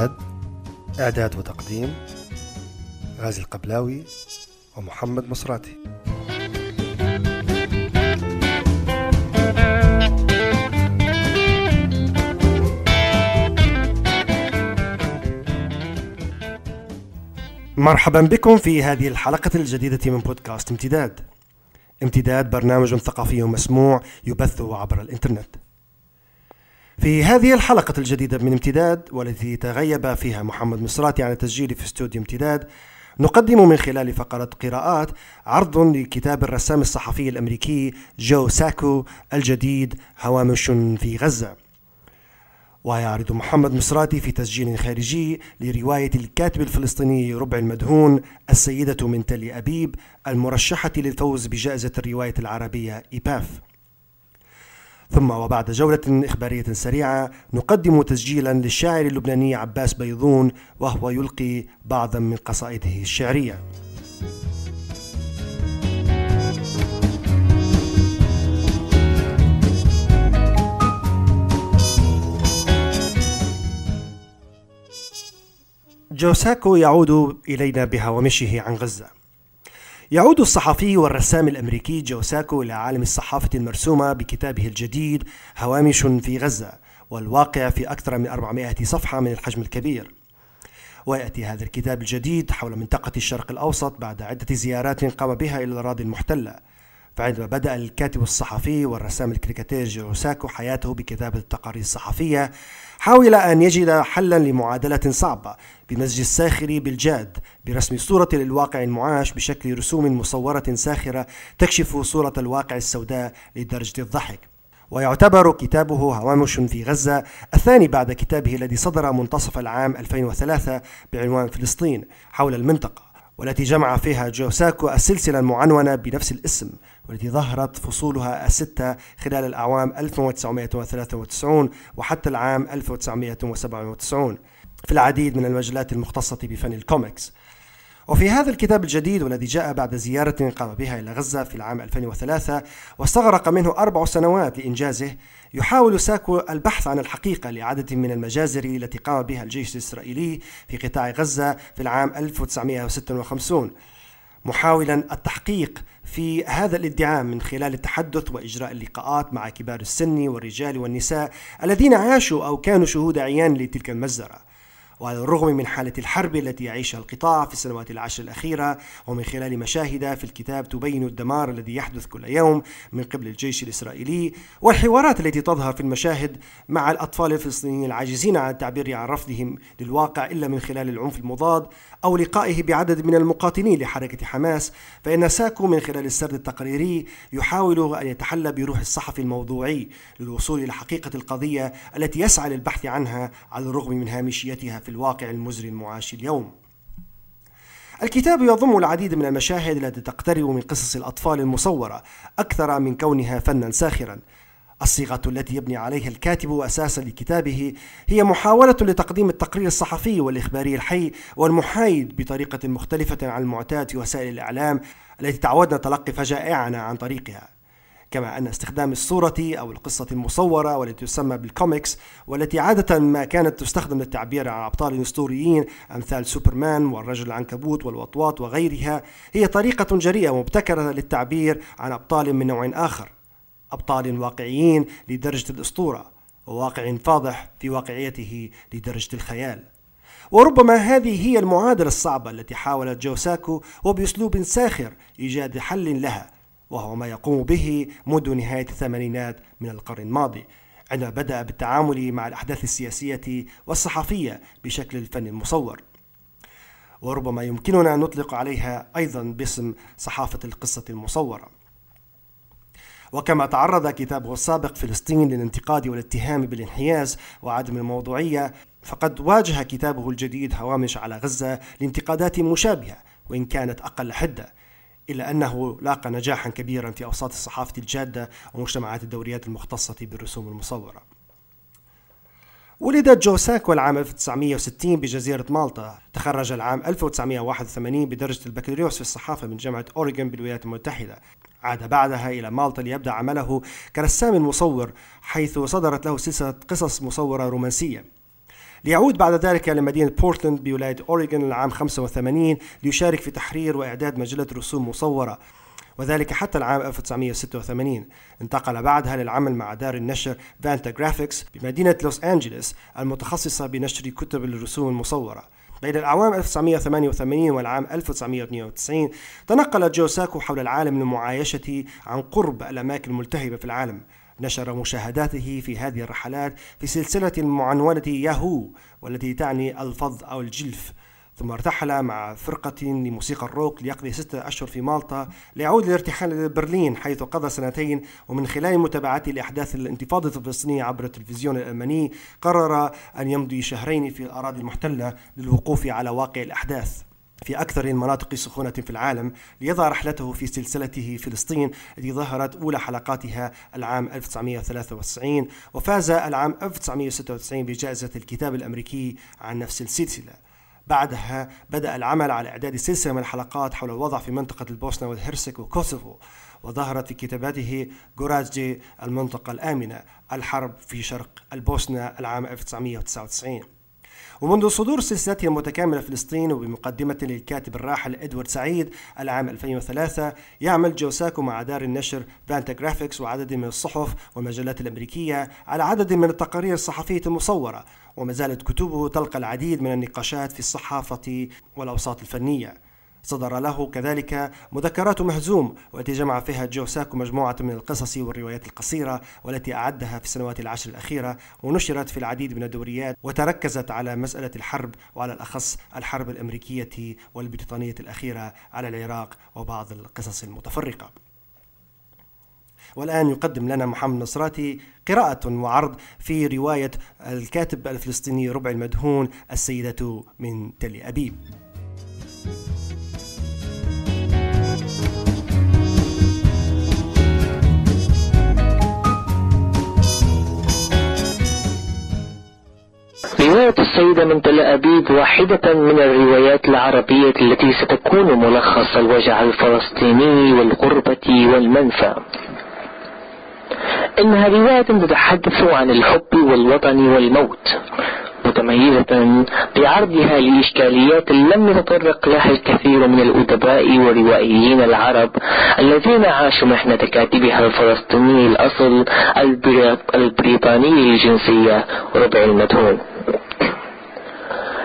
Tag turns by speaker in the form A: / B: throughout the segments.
A: امتداد إعداد وتقديم غازي القبلاوي ومحمد مصراتي. مرحبا بكم في هذه الحلقة الجديدة من بودكاست امتداد. امتداد برنامج ثقافي مسموع يبث عبر الإنترنت. في هذه الحلقة الجديدة من امتداد والتي تغيب فيها محمد مصراتي عن التسجيل في استوديو امتداد نقدم من خلال فقرة قراءات عرض لكتاب الرسام الصحفي الأمريكي جو ساكو الجديد هوامش في غزة. ويعرض محمد مصراتي في تسجيل خارجي لرواية الكاتب الفلسطيني ربع المدهون السيدة من تل أبيب المرشحة للفوز بجائزة الرواية العربية إيباف. ثم وبعد جولة إخبارية سريعة نقدم تسجيلا للشاعر اللبناني عباس بيضون وهو يلقي بعضا من قصائده الشعرية. جوساكو يعود إلينا بهوامشه عن غزة. يعود الصحفي والرسام الأمريكي جوساكو إلى عالم الصحافة المرسومة بكتابه الجديد هوامش في غزة والواقع في أكثر من 400 صفحة من الحجم الكبير. ويأتي هذا الكتاب الجديد حول منطقة الشرق الأوسط بعد عدة زيارات قام بها إلى الأراضي المحتلة. فعندما بدأ الكاتب الصحفي والرسام الكريكاتير جوساكو حياته بكتابة التقارير الصحفية حاول أن يجد حلا لمعادلة صعبة بمزج الساخر بالجاد برسم صورة للواقع المعاش بشكل رسوم مصورة ساخرة تكشف صورة الواقع السوداء لدرجة الضحك. ويعتبر كتابه هوامش في غزة الثاني بعد كتابه الذي صدر منتصف العام 2003 بعنوان فلسطين حول المنطقة والتي جمع فيها جوساكو السلسلة المعنونة بنفس الاسم. والتي ظهرت فصولها الستة خلال الأعوام 1993 وحتى العام 1997 في العديد من المجلات المختصة بفن الكوميكس. وفي هذا الكتاب الجديد والذي جاء بعد زيارة قام بها إلى غزة في العام 2003 واستغرق منه أربع سنوات لإنجازه يحاول ساكو البحث عن الحقيقة لعدد من المجازر التي قام بها الجيش الإسرائيلي في قطاع غزة في العام 1956 محاولا التحقيق في هذا الادعاء من خلال التحدث وإجراء اللقاءات مع كبار السن والرجال والنساء الذين عاشوا أو كانوا شهود عيان لتلك المجزره وعلى الرغم من حالة الحرب التي يعيشها القطاع في السنوات العشر الأخيرة ومن خلال مشاهد في الكتاب تبين الدمار الذي يحدث كل يوم من قبل الجيش الإسرائيلي والحوارات التي تظهر في المشاهد مع الأطفال الفلسطينيين العاجزين عن التعبير عن رفضهم للواقع إلا من خلال العنف المضاد أو لقائه بعدد من المقاتلين لحركة حماس فإن ساكو من خلال السرد التقريري يحاول أن يتحلى بروح الصحفي الموضوعي للوصول إلى حقيقة القضية التي يسعى للبحث عنها على الرغم من هامشيتها في الواقع المزري المعاش اليوم. الكتاب يضم العديد من المشاهد التي تقترب من قصص الأطفال المصورة أكثر من كونها فنا ساخرا. الصيغة التي يبني عليها الكاتب أساسا لكتابه هي محاولة لتقديم التقرير الصحفي والإخباري الحي والمحايد بطريقة مختلفة عن المعتاد في وسائل الإعلام التي تعودنا تلقي فجائعنا عن طريقها. كما أن استخدام الصورة أو القصة المصورة والتي تسمى بالكوميكس والتي عادة ما كانت تستخدم للتعبير عن أبطال أسطوريين أمثال سوبرمان والرجل العنكبوت والوطواط وغيرها هي طريقة جريئة مبتكرة للتعبير عن أبطال من نوع آخر أبطال واقعيين لدرجة الأسطورة وواقع فاضح في واقعيته لدرجة الخيال. وربما هذه هي المعادلة الصعبة التي حاولت جوساكو وبأسلوب ساخر إيجاد حل لها. وهو ما يقوم به منذ نهاية الثمانينات من القرن الماضي. عندما بدأ بالتعامل مع الأحداث السياسية والصحفية بشكل الفن المصور. وربما يمكننا أن نطلق عليها أيضا باسم صحافة القصة المصورة. وكما تعرض كتابه السابق فلسطين للانتقاد والاتهام بالانحياز وعدم الموضوعية فقد واجه كتابه الجديد هوامش على غزة لانتقادات مشابهة وإن كانت أقل حدة. إلا أنه لاقى نجاحا كبيرا في أوساط الصحافة الجادة ومجتمعات الدوريات المختصة بالرسوم المصورة. ولد جو ساكو العام 1960 بجزيرة مالطا. تخرج العام 1981 بدرجة البكالوريوس في الصحافة من جامعة أوريغون بالولايات المتحدة. عاد بعدها إلى مالطا ليبدأ عمله كرسام مصور حيث صدرت له سلسلة قصص مصورة رومانسية. ليعود بعد ذلك لمدينة بورتلاند بولاية أوريغون العام 85 ليشارك في تحرير وإعداد مجلة رسوم مصورة وذلك حتى العام 1986 انتقل بعدها للعمل مع دار النشر فانتا جرافيكس بمدينة لوس أنجلوس المتخصصة بنشر كتب الرسوم المصورة. بين الأعوام 1988 والعام 1992 تنقل جو ساكو حول العالم لمعايشة عن قرب الأماكن الملتهبة في العالم. نشر مشاهداته في هذه الرحلات في سلسلة معنونة ياهو والتي تعني الفض أو الجلف. ثم ارتحل مع فرقة لموسيقى الروك ليقضي ستة أشهر في مالطا ليعود للارتحال إلى برلين حيث قضى سنتين ومن خلال متابعته لأحداث الانتفاضة الفلسطينية عبر التلفزيون الألماني قرر أن يمضي شهرين في الأراضي المحتلة للوقوف على واقع الأحداث. في أكثر المناطق سخونة في العالم ليضع رحلته في سلسلته فلسطين التي ظهرت أولى حلقاتها العام 1993 وفاز العام 1996 بجائزة الكتاب الأمريكي عن نفس السلسلة. بعدها بدأ العمل على إعداد سلسلة من الحلقات حول الوضع في منطقة البوسنة والهرسك وكوسوفو وظهرت في كتاباته جورازجي المنطقة الآمنة الحرب في شرق البوسنة العام 1999 ومنذ صدور سلسلته المتكاملة فلسطين وبمقدمة للكاتب الراحل إدوارد سعيد العام 2003 يعمل جو ساكو مع دار النشر فانتا جرافيكس وعدد من الصحف والمجلات الأمريكية على عدد من التقارير الصحفية المصورة وما زالت كتبه تلقى العديد من النقاشات في الصحافة والأوساط الفنية. صدر له كذلك مذكرات مهزوم والتي جمع فيها جو ساكو مجموعة من القصص والروايات القصيرة والتي أعدها في السنوات العشر الأخيرة ونشرت في العديد من الدوريات وتركزت على مسألة الحرب وعلى الأخص الحرب الأمريكية والبريطانية الأخيرة على العراق وبعض القصص المتفرقة. والآن يقدم لنا محمد نصراتي قراءة وعرض في رواية الكاتب الفلسطيني ربع المدهون السيدة من تل أبيب.
B: رواية السيدة من تل أبيب واحدة من الروايات العربية التي ستكون ملخص الوجع الفلسطيني والغربة والمنفى. إنها رواية تتحدث عن الحب والوطن والموت. متميزة بعرضها لإشكاليات لم يتطرق لها الكثير من الأدباء والروائيين العرب الذين عاشوا محنة كاتبها الفلسطيني الأصل البريطاني الجنسية ربع المدهون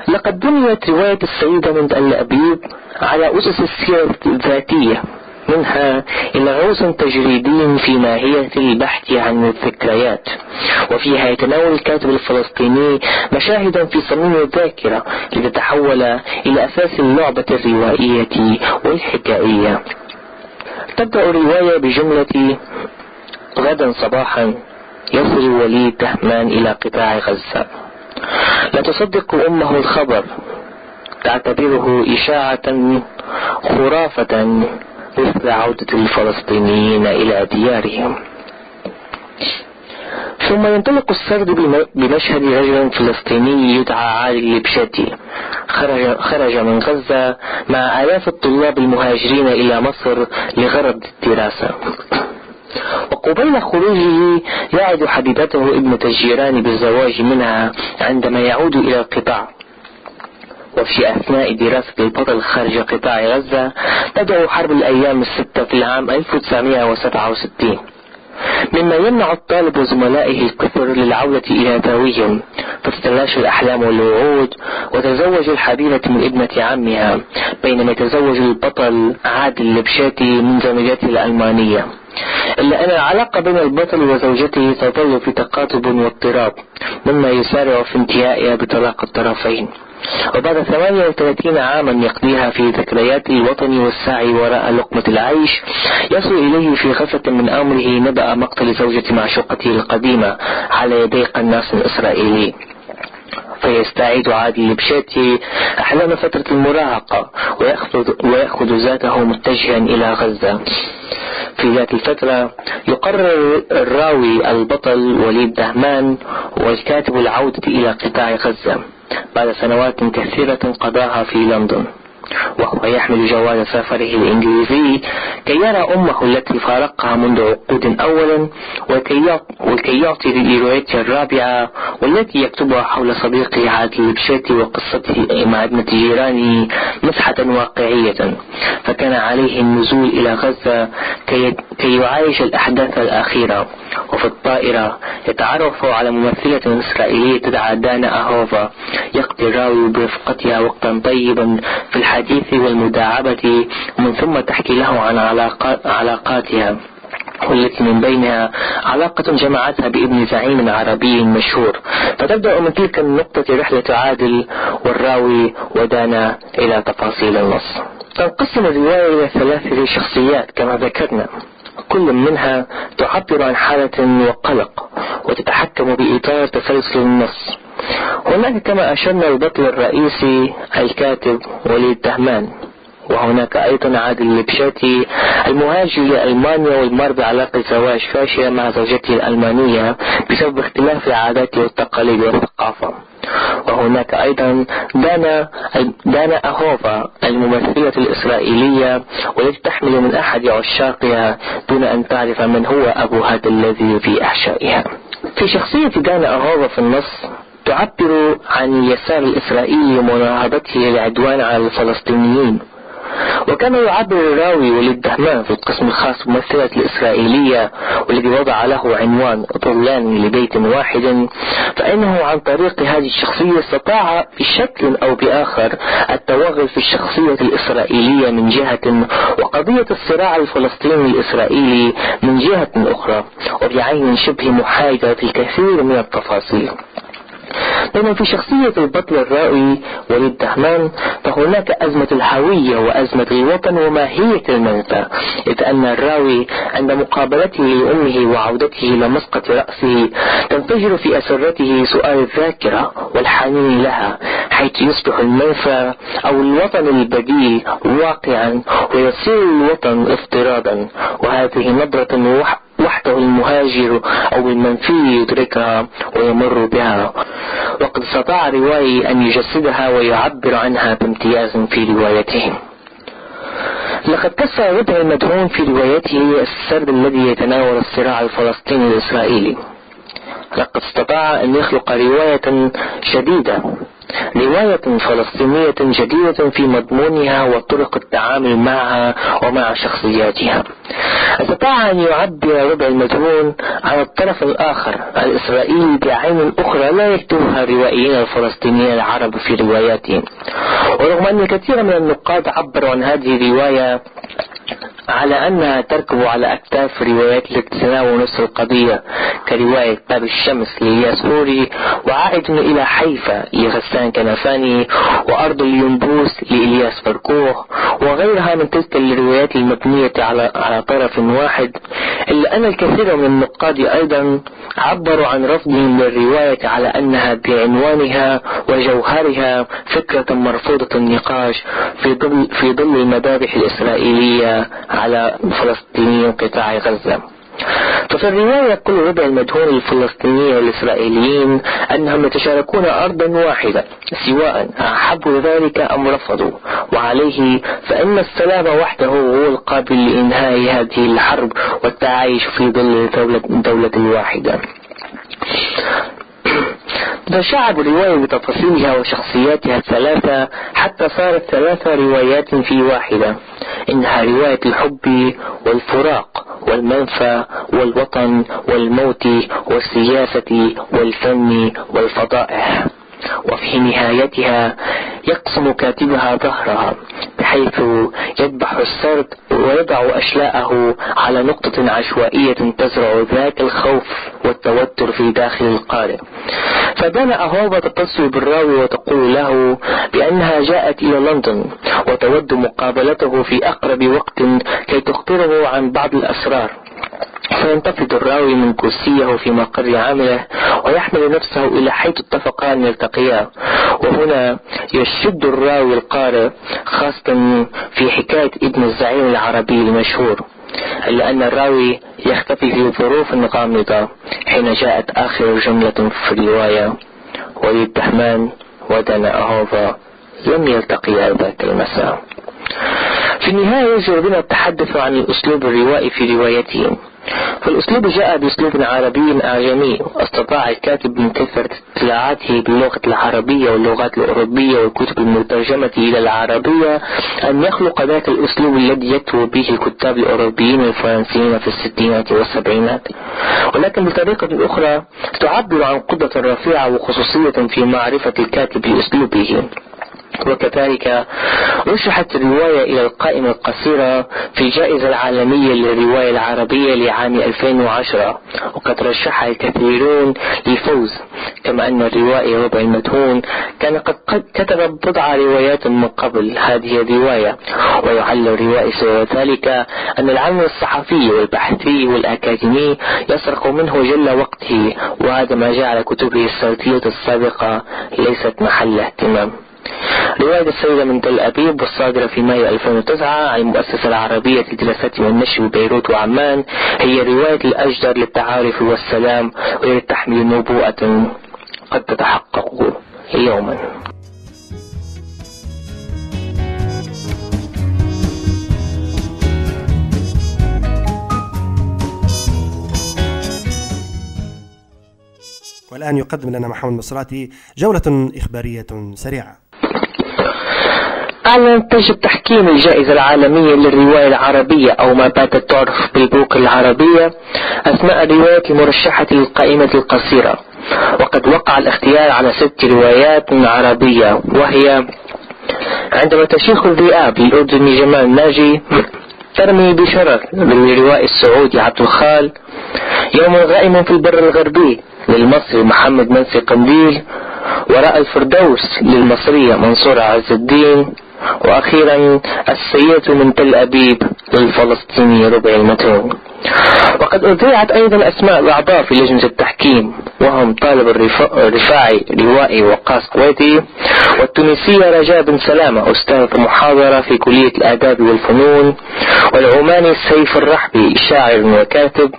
B: لقد بنيت رواية السيدة من الأبيب على أسس السيرة الذاتية. منها غوص تجريدي في ماهية البحث عن الذكريات. وفيها يتناول الكاتب الفلسطيني مشاهدا في صميم الذاكرة لتتحول إلى أساس اللعبة الروائية والحكائية. تبدأ الرواية بجملة غدا صباحا يصل وليد تهمان إلى قطاع غزة. لا تصدق أمه الخبر تعتبره إشاعة خرافة مثل عودة الفلسطينيين إلى ديارهم. ثم ينطلق السرد بمشهد رجل فلسطيني يدعى علي اللبشاتي خرج, خرج من غزة مع آلاف الطلاب المهاجرين إلى مصر لغرض الدراسة. وقبيل خروجه يعد حبيبته ابنة الجيران بالزواج منها عندما يعود إلى القطاع. وفي أثناء دراسة البطل خارج قطاع غزة تدعو حرب الأيام الستة في العام 1967 مما يمنع الطالب وزملائه الكثر للعودة إلى ذويهم فتتلاشى الأحلام والوعود وتزوج الحبيبة من ابنة عمها بينما يتزوج البطل عادل لبشاتي من زميلته الألمانية. إلا أن العلاقة بين البطل وزوجته تظل في تقاطب واضطراب مما يسارع في انتهائها بطلاق الطرفين. وبعد 38 عاما يقضيها في ذكريات الوطن والسعي وراء لقمة العيش يصل إليه في غفلة من أمره نبأ مقتل زوجة معشوقته القديمة على يدي قناص إسرائيلي. فيستعيد عادل لبشاتي أحلام فترة المراهقة ويأخذ, ويأخذ ذاته متجها إلى غزة. في ذات الفترة يقرر الراوي البطل وليد دهمان والكاتب العودة إلى قطاع غزة بعد سنوات كثيرة قضاها في لندن وهو يحمل جواز سفره الإنجليزي كي يرى أمه التي فارقها منذ عقود أولا وكي يعطي لروايته الرابعة والتي يكتبها حول صديقه عادل البشاتي وقصته مع ابنة جيرانه مسحة واقعية. فكان عليه النزول إلى غزة كي, كي يعايش الأحداث الأخيرة. وفي الطائرة يتعرف على ممثلة إسرائيلية تدعى دانا أهوفا يقضي الراوي برفقتها وقتا طيبا في الحديث والمداعبة ومن ثم تحكي له عن علاقاتها والتي من بينها علاقة جمعتها بابن زعيم عربي مشهور. فتبدأ من تلك النقطة رحلة عادل والراوي ودانا إلى تفاصيل النص. تنقسم الرواية إلى ثلاث شخصيات كما ذكرنا. كل منها تعبر عن حالة وقلق وتتحكم بإطار تسلسل النص. هناك كما أشرنا البطل الرئيسي الكاتب وليد دهمان. وهناك أيضا عادل البشاتي المهاجر لألمانيا والمر بعلاقة زواج فاشلة مع زوجته الألمانية بسبب اختلاف العادات والتقاليد والثقافة. وهناك أيضا دانا دانا أهوفا الممثلة الإسرائيلية والتي تحمل من أحد عشاقها دون أن تعرف من هو أبو هذا الذي في أحشائها في شخصية دانا أهوفا في النص تعبر عن اليسار الإسرائيلي ومناهضته للعدوان على الفلسطينيين. وكما يعبر الراوي وليد في القسم الخاص بممثلة الإسرائيلية والذي وضع له عنوان طولان لبيت واحد فإنه عن طريق هذه الشخصية استطاع بشكل أو بآخر التوغل في الشخصية الإسرائيلية من جهة وقضية الصراع الفلسطيني الإسرائيلي من جهة أخرى وبعين شبه محايدة في الكثير من التفاصيل. بينما في شخصية البطل الرائي وليد دهمان فهناك أزمة الهوية وأزمة الوطن وماهية المنفى إذ أن الراوي عند مقابلته لأمه وعودته إلى مسقط رأسه تنفجر في أسرته سؤال الذاكرة والحنين لها حيث يصبح المنفى أو الوطن البديل واقعا ويصير الوطن افتراضا وهذه نظرة وحده المهاجر أو المنفي يدركها ويمر بها. وقد استطاع الروائي أن يجسدها ويعبر عنها بامتياز في روايته. لقد كسر وجه المدهون في روايته السرد الذي يتناول الصراع الفلسطيني الإسرائيلي. لقد استطاع أن يخلق رواية شديدة رواية فلسطينية جديدة في مضمونها وطرق التعامل معها ومع شخصياتها. أستطاع أن يعبر ربع المدهون عن الطرف الآخر الإسرائيلي بعين أخرى لا يكتبها الروائيين الفلسطينيين العرب في رواياتهم. ورغم أن الكثير من النقاد عبروا عن هذه الرواية على أنها تركب على أكتاف روايات تتناول نفس القضية كرواية باب الشمس لإلياس وعائد إلى حيفا لغسان كنفاني وأرض الينبوس لإلياس فركوه وغيرها من تلك الروايات المبنية على على طرف واحد إلا أن الكثير من النقاد أيضا عبروا عن رفضهم للرواية على أنها بعنوانها وجوهرها فكرة مرفوضة النقاش في ظل في ظل المذابح الإسرائيلية على فلسطيني قطاع غزة. ففي الرواية يقول ربع المدهون الفلسطينيين والإسرائيليين أنهم يتشاركون أرضا واحدة سواء أحبوا ذلك أم رفضوا. وعليه فإن السلام وحده هو القابل لإنهاء هذه الحرب والتعايش في ظل دولة, دولة واحدة. تشعب الرواية بتفاصيلها وشخصياتها الثلاثة حتى صارت ثلاثة روايات في واحدة. إنها رواية الحب والفراق والمنفى والوطن والموت والسياسة والفن والفضائح وفي نهايتها يقسم كاتبها ظهرها بحيث يذبح السرد ويضع أشلاءه على نقطة عشوائية تزرع ذاك الخوف والتوتر في داخل القارئ. فدانا أهوبة تتصل بالراوي وتقول له بأنها جاءت إلى لندن وتود مقابلته في أقرب وقت كي تخبره عن بعض الأسرار. فينتفض الراوي من كرسيه في مقر عمله ويحمل نفسه إلى حيث اتفقا أن يلتقيا. وهنا يشد الراوي القارئ خاصة في حكاية ابن الزعيم العربي المشهور إلا أن الراوي يختفي في ظروف غامضة حين جاءت آخر جملة في الرواية. وليد بحمان ودنا أهوفا لم يلتقيا ذاك المساء. في النهاية يجب بنا التحدث عن الأسلوب الروائي في روايته. فالأسلوب جاء بأسلوب عربي أعجمي. استطاع الكاتب من كثرة اطلاعاته باللغة العربية واللغات الأوروبية والكتب المترجمة إلى العربية أن يخلق ذاك الأسلوب الذي يكتب به الكتاب الأوروبيين الفرنسيين في الستينات والسبعينات. ولكن بطريقة أخرى تعبر عن قدرة رفيعة وخصوصية في معرفة الكاتب لأسلوبه وكذلك رشحت الرواية إلى القائمة القصيرة في الجائزة العالمية للرواية العربية لعام 2010 وقد رشحها الكثيرون للفوز كما أن الروائي ربع المدهون كان قد كتب بضع روايات من قبل هذه الرواية ويعل الروائي سوى ذلك أن العمل الصحفي والبحثي والأكاديمي يسرق منه جل وقته وهذا ما جعل كتبه الصوتية السابقة ليست محل اهتمام. رواية السيدة من تل أبيب والصادرة في مايو 2009 عن المؤسسة العربية للدراسات والنشر ببيروت وعمان هي رواية الأجدر للتعارف والسلام وهي تحمل نبوءة قد تتحقق يوما.
A: والآن يقدم لنا محمد مصراتي جولة إخبارية سريعة.
B: أعلن تجب تحكيم الجائزة العالمية للرواية العربية أو ما باتت تعرف بالبوك العربية أثناء الروايات المرشحة للقائمة القصيرة. وقد وقع الاختيار على ست روايات عربية وهي عندما تشيخ الذئاب للأردني جمال ناجي ترمي بشرر للروائي السعودي عبد الخال يوم غائم في البر الغربي للمصري محمد منسي قنديل وراء الفردوس للمصرية منصورة عز الدين وأخيرا السيئة من تل أبيب للفلسطيني ربع المتون. وقد أذيعت أيضا أسماء الأعضاء في لجنة التحكيم وهم طالب الرفاعي روائي وقاص قويتي والتونسية رجاء بن سلامة أستاذ محاضرة في كلية الآداب والفنون والعماني سيف الرحبي شاعر وكاتب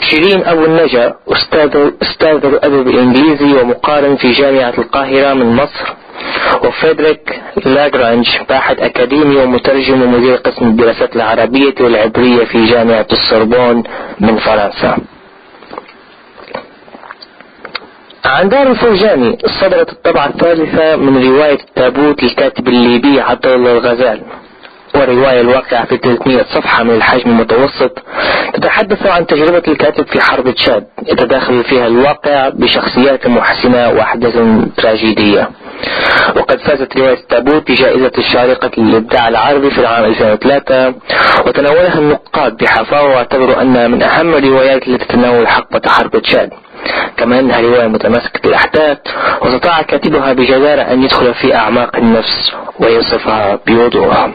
B: شيرين أبو النجا أستاذ, أستاذ الأدب الإنجليزي ومقارن في جامعة القاهرة من مصر. وفريدريك لاجرانج باحث أكاديمي ومترجم ومدير قسم الدراسات العربية والعبرية في جامعة السوربون من فرنسا. عن دار الفرجاني صدرت الطبعة الثالثة من رواية التابوت للكاتب الليبي عبد الله الغزال. والرواية الواقعة في 300 صفحة من الحجم المتوسط تتحدث عن تجربة الكاتب في حرب تشاد يتداخل فيها الواقع بشخصيات محسنة وأحداث تراجيدية. وقد فازت رواية التابوت بجائزة الشارقة للإبداع العربي في العام 2003 وتناولها النقاد بحفاوة واعتبروا أنها من أهم الروايات التي تتناول حقبة حرب تشاد. كما أنها رواية متماسكة الأحداث واستطاع كاتبها بجدارة أن يدخل في أعماق النفس ويصفها بوضوح.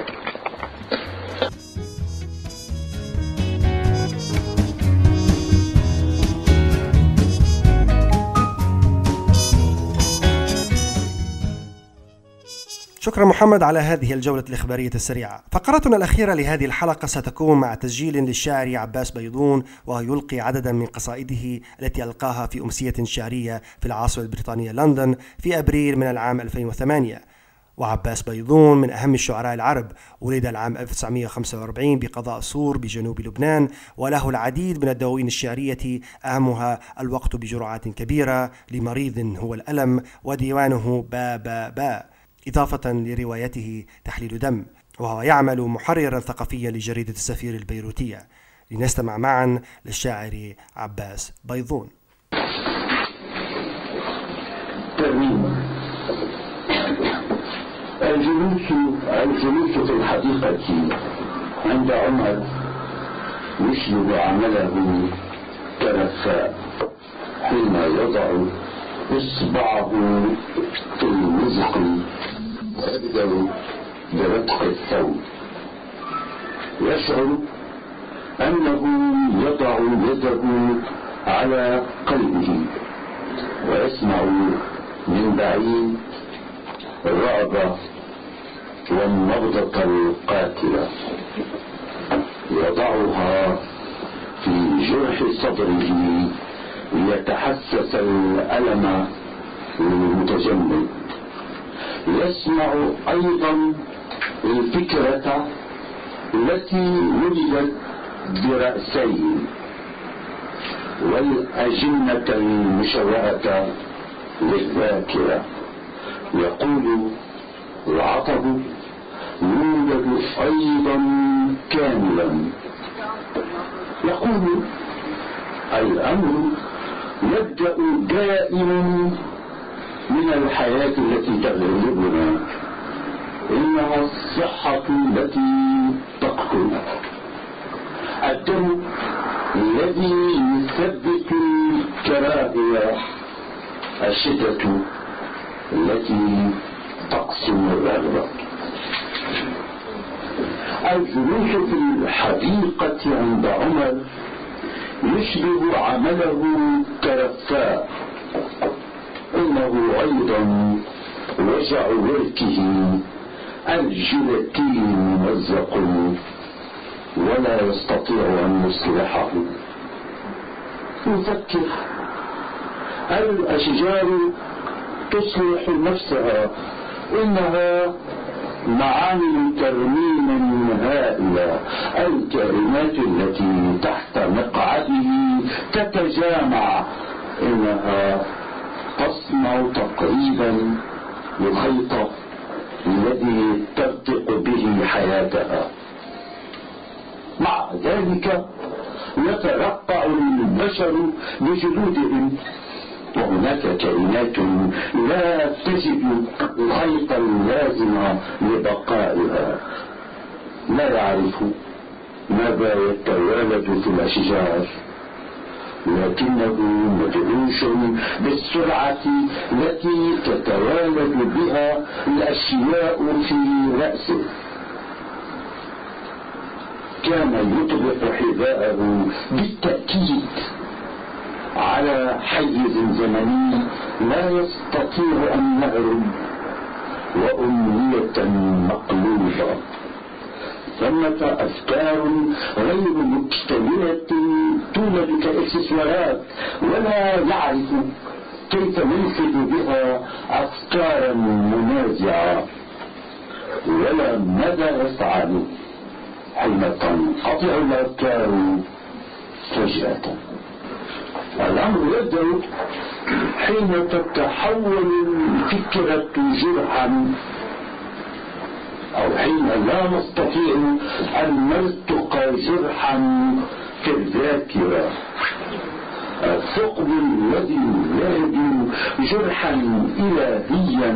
A: شكرا محمد على هذه الجولة الإخبارية السريعة. فقرتنا الأخيرة لهذه الحلقة ستكون مع تسجيل للشاعر عباس بيضون وهو يلقي عددا من قصائده التي ألقاها في أمسية شعرية في العاصمة البريطانية لندن في أبريل من العام 2008 وعباس بيضون من أهم الشعراء العرب ولد العام 1945 بقضاء صور بجنوب لبنان وله العديد من الدواوين الشعرية أهمها الوقت بجرعات كبيرة لمريض هو الألم وديوانه با با با. إضافة لروايته تحليل دم وهو يعمل محررا ثقافيا لجريدة السفير البيروتية. لنستمع معا للشاعر عباس بيضون.
C: الجلوس الجلوس في الحديقة عند عمر يشبه عمله كرفاء حين يضع إصبعه المزق ويبدأ برتق الثوب. يشعر أنه يضع يده على قلبه ويسمع من بعيد الرعب والنبضة القاتلة. يضعها في جرح صدره ليتحسس الألم المتجمد يسمع أيضا الفكرة التي ولدت برأسين والأجنة المشوهة للذاكرة. يقول العطب يوجد أيضا كاملا. يقول الأمر يبدأ دائما من الحياة التي تغلبنا. إنها الصحة التي تقتل الدم الذي يثبت الكراهية الشدة التي تقسم الرغبة الجلوس في الحديقة عند عمر يشبه عمله كرفاء إنه أيضا وجع وركه الجلاتين ممزق ولا يستطيع أن يصلحه. يفكر الأشجار تصلح نفسها؟ إنها معامل ترميم هائلة الكائنات التي تحت مقعده تتجامع إنها تصنع تقريبا الخيط الذي ترتق به حياتها. مع ذلك يترقع البشر بجلودهم وهناك كائنات. لا تجد الخيط اللازم لبقائها. لا يعرف ماذا يتوالد في الأشجار؟ لكنه مدهوش بالسرعة التي تتوالد بها الأشياء في رأسه. كان يطبق حذاءه بالتأكيد. على حيز زمني لا يستطيع أن يهرب وأمنية مقلوبة. ثمة أفكار غير مكتملة تولد كإكسسوارات ولا يعرف كيف ينفذ بها أفكارا منازعة. ولا ماذا يفعل حين تنقطع الأفكار فجأة. الأمر يبدأ حين تتحول الفكرة جرحا أو حين لا نستطيع أن نلتقى جرحا في الذاكرة الثقب الذي يهدي جرحا إلهيا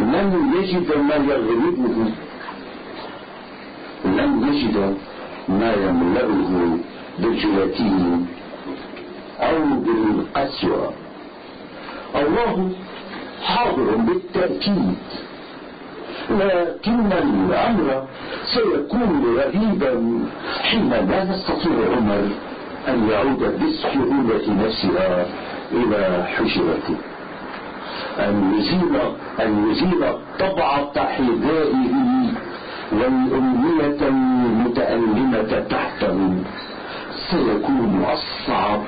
C: لن يجد ما يغلبه لن يجد ما يملأه بالجلاتين أو بالقسوة. الله حاضر بالتأكيد. لكن الأمر سيكون غريبا حين لا يستطيع عمر أن يعود بالسهولة نفسها إلى حجرته أن يزيل أن يزيل طبعة حذائه والأمنية المتألمة تحته. سيكون أصعب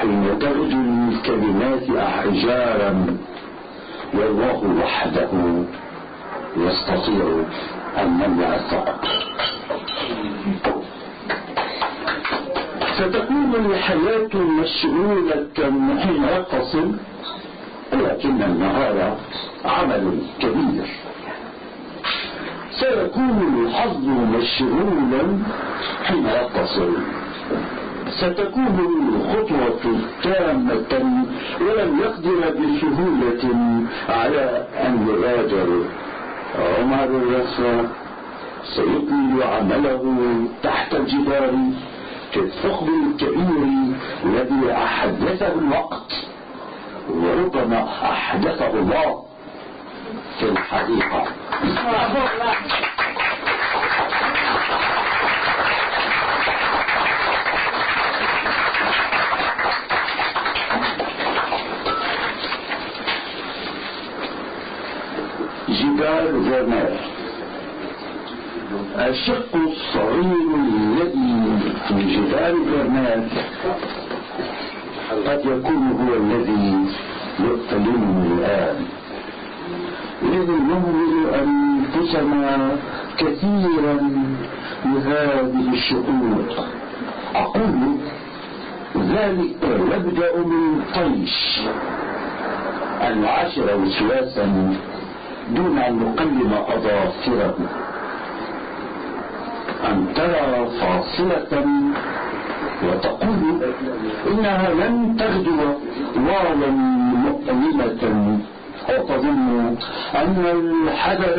C: حين تغدو الكلمات أحجارا. والله وحده يستطيع أن يمنع الثقب ستكون الحياة مشغولة حين يتصل ولكن النهار عمل كبير. سيكون الحظ مشغولا حين يتصل ستكون الخطوة تامة ولن يقدر بسهولة على أن يغادر. عمر الرسول سيكمل عمله تحت الجدار في الثقب الكبير الذي أحدثه الوقت وربما أحدثه الله في الحقيقة. جبال زمان الشق الصغير الذي في جبال زمان قد يكون هو الذي يؤلمني الآن. إذ نهمل أنفسنا كثيرا بهذه الشؤون أقول ذلك يبدأ من طيش يعاشر وسواسا دون أن يقلم أظافره أن ترى فاصلة وتقول إنها لن تغدو واوا مؤلمة تظن أن الحجر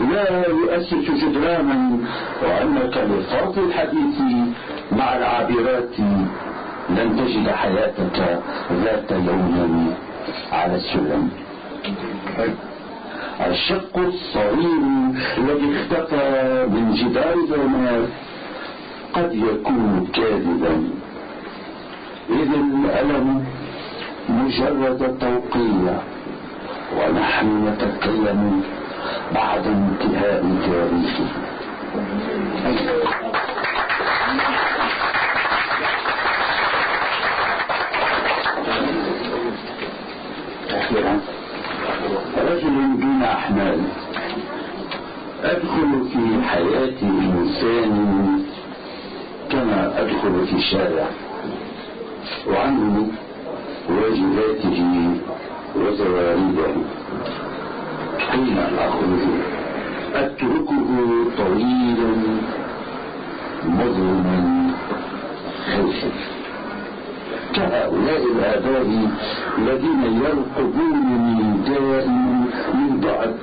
C: لا يؤسس جدرانا وأنك لفرط الحديث مع العابرات لن تجد حياتك ذات يوم على السلم. الشق الصغير الذي اختفى من جدار زمان قد يكون كاذبا. إذ الألم مجرد توقيع ونحن نتكلم بعد انتهاء تاريخه أخيرا رجل أحمال أدخل في حياة إنسان كما أدخل في شارع. وعنه واجباته وزوارده. حين أخرج أتركه طويلا مظلما خوفا. كهؤلاء الآباء الذين يرقبونني دائما بعد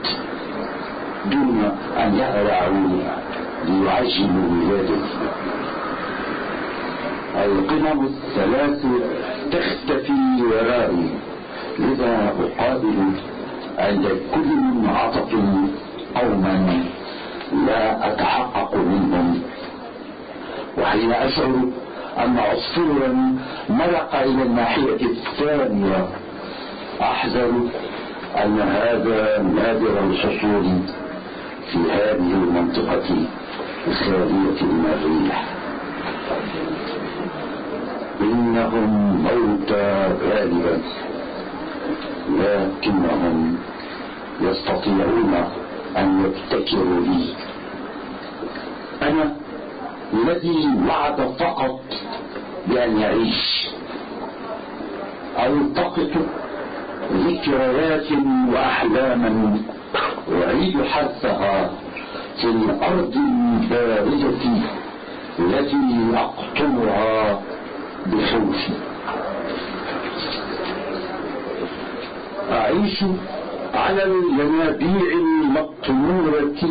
C: دون أن يهرعوا ليعجلوا ولادتي القمم الثلاث تختفي ورائي لذا أقابل عند كل من عطف قوما لا أتحقق منهم. وحين أشعر أن عصفورا مرق إلى الناحية الثانية أحذر أن هذا نادر الحصول في هذه المنطقة الخالية من الريح إنهم موتى غالبا لكنهم يستطيعون أن يبتكروا لي. أنا الذي وعد فقط بأن يعيش. ألتقط ذكريات وأحلاما أعيد حثها في الأرض الباردة التي أقطنها بخوفي. أعيش على الينابيع المقطورة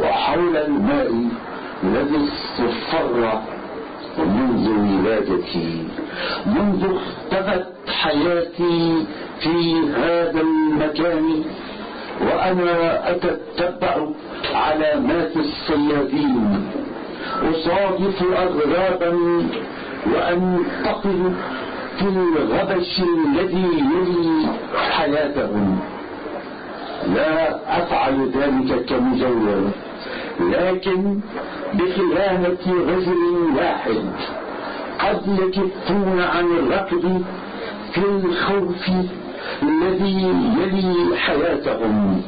C: وحول الماء الذي اصفر منذ ولادتي منذ اختفت حياتي في هذا المكان وأنا أتتبع علامات الصيادين. أصادف أغرابا وأنتقل في الغبش الذي يلي حياتهم. لا أفعل ذلك كمزور لكن بخيانة رجل واحد قد يكفون عن الركض في الخوف الذي يلي حياتهم.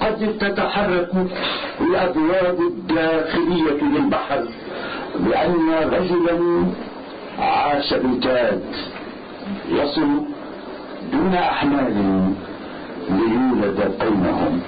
C: قد تتحرك الأبواب الداخلية للبحر لأن رجلا عاش بالكاد يصل دون أحمال ليولد بينهم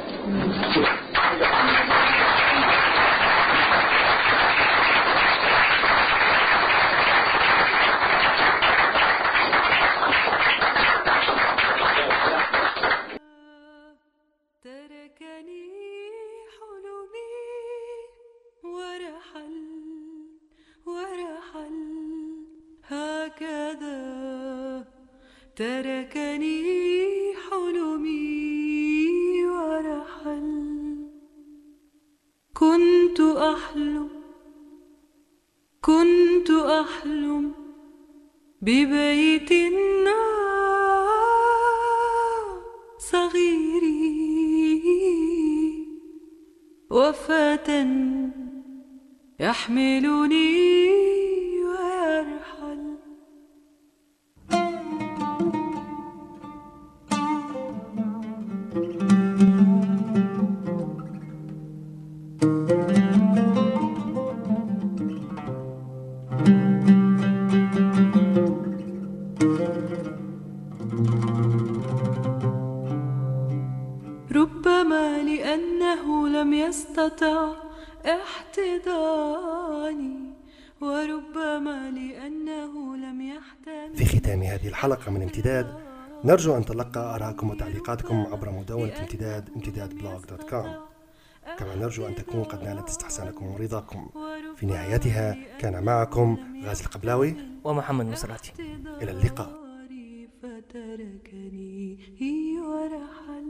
A: الحلقة من امتداد. نرجو أن تلقى آراءكم وتعليقاتكم عبر مدونة امتداد امتداد blog dot com كما نرجو أن تكون قد نالت استحسانكم ورضاكم. في نهايتها كان معكم غازي القبلاوي
D: ومحمد مسراتي
A: إلى اللقاء.
E: فتركني ورحل.